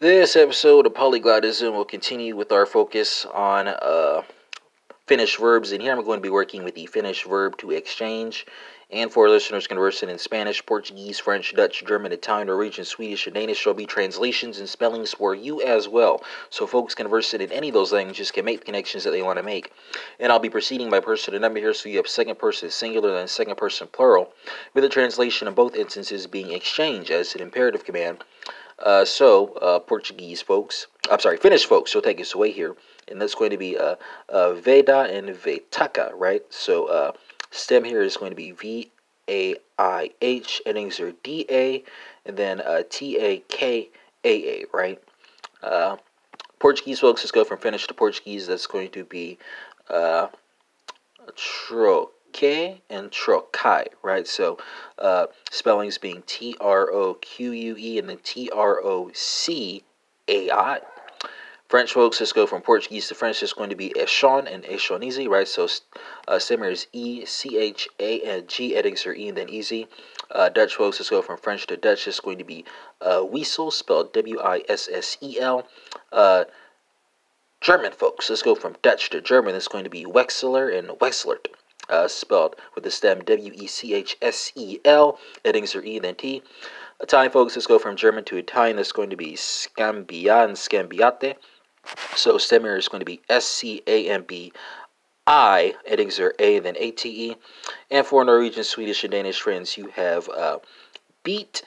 This episode of Polyglotism will continue with our focus on uh, Finnish verbs, and here I'm going to be working with the Finnish verb to exchange. And for listeners conversing in Spanish, Portuguese, French, Dutch, German, Italian, Norwegian, Swedish, and Danish, there'll be translations and spellings for you as well. So folks conversing in any of those languages can make the connections that they want to make. And I'll be proceeding by person and number here, so you have second person singular and second person plural, with the translation in both instances being exchange as an imperative command. Uh, so, uh, Portuguese folks, I'm sorry, Finnish folks, will take us away here. And that's going to be uh, uh, Vaihda and Vaihtakaa, right? So, uh, stem here is going to be V A I H, endings are D A, and then T A K A A, right? Portuguese folks, let's go from Finnish to Portuguese. That's going to be uh, Tro K and Trocai, right? So uh, spellings being T R O Q U E and then T R O C A I. French folks, let's go from Portuguese to French. It's going to be Echon and Echonizi, right? So uh, similar is E C H A and are E and then easy. Uh, Dutch folks, let's go from French to Dutch. It's going to be uh, Wissel, spelled W I S S E L. Uh, German folks, let's go from Dutch to German. It's going to be Wechsler and Wechselt uh, spelled with the stem W E C H S E L. Endings are E then T. Italian folks, let's go from German to Italian. That's going to be Scambia and Scambiate. So stem here is going to be S C A M B I. Endings are A then A T E. And for Norwegian, Swedish, and Danish friends, you have uh, beat,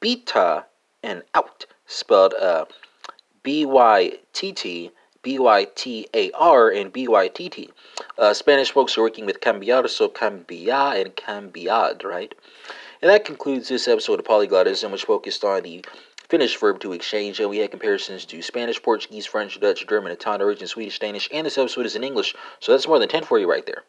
beta, and out, spelled uh, B Y T T B Y T A R and B Y T T. Uh, Spanish folks are working with cambiar, so cambia and cambiad, right? And that concludes this episode of Polyglotism, which focused on the Finnish verb to exchange, and we had comparisons to Spanish, Portuguese, French, Dutch, German, Italian, Norwegian, Swedish, Danish, and this episode is in English, so that's more than 10 for you right there.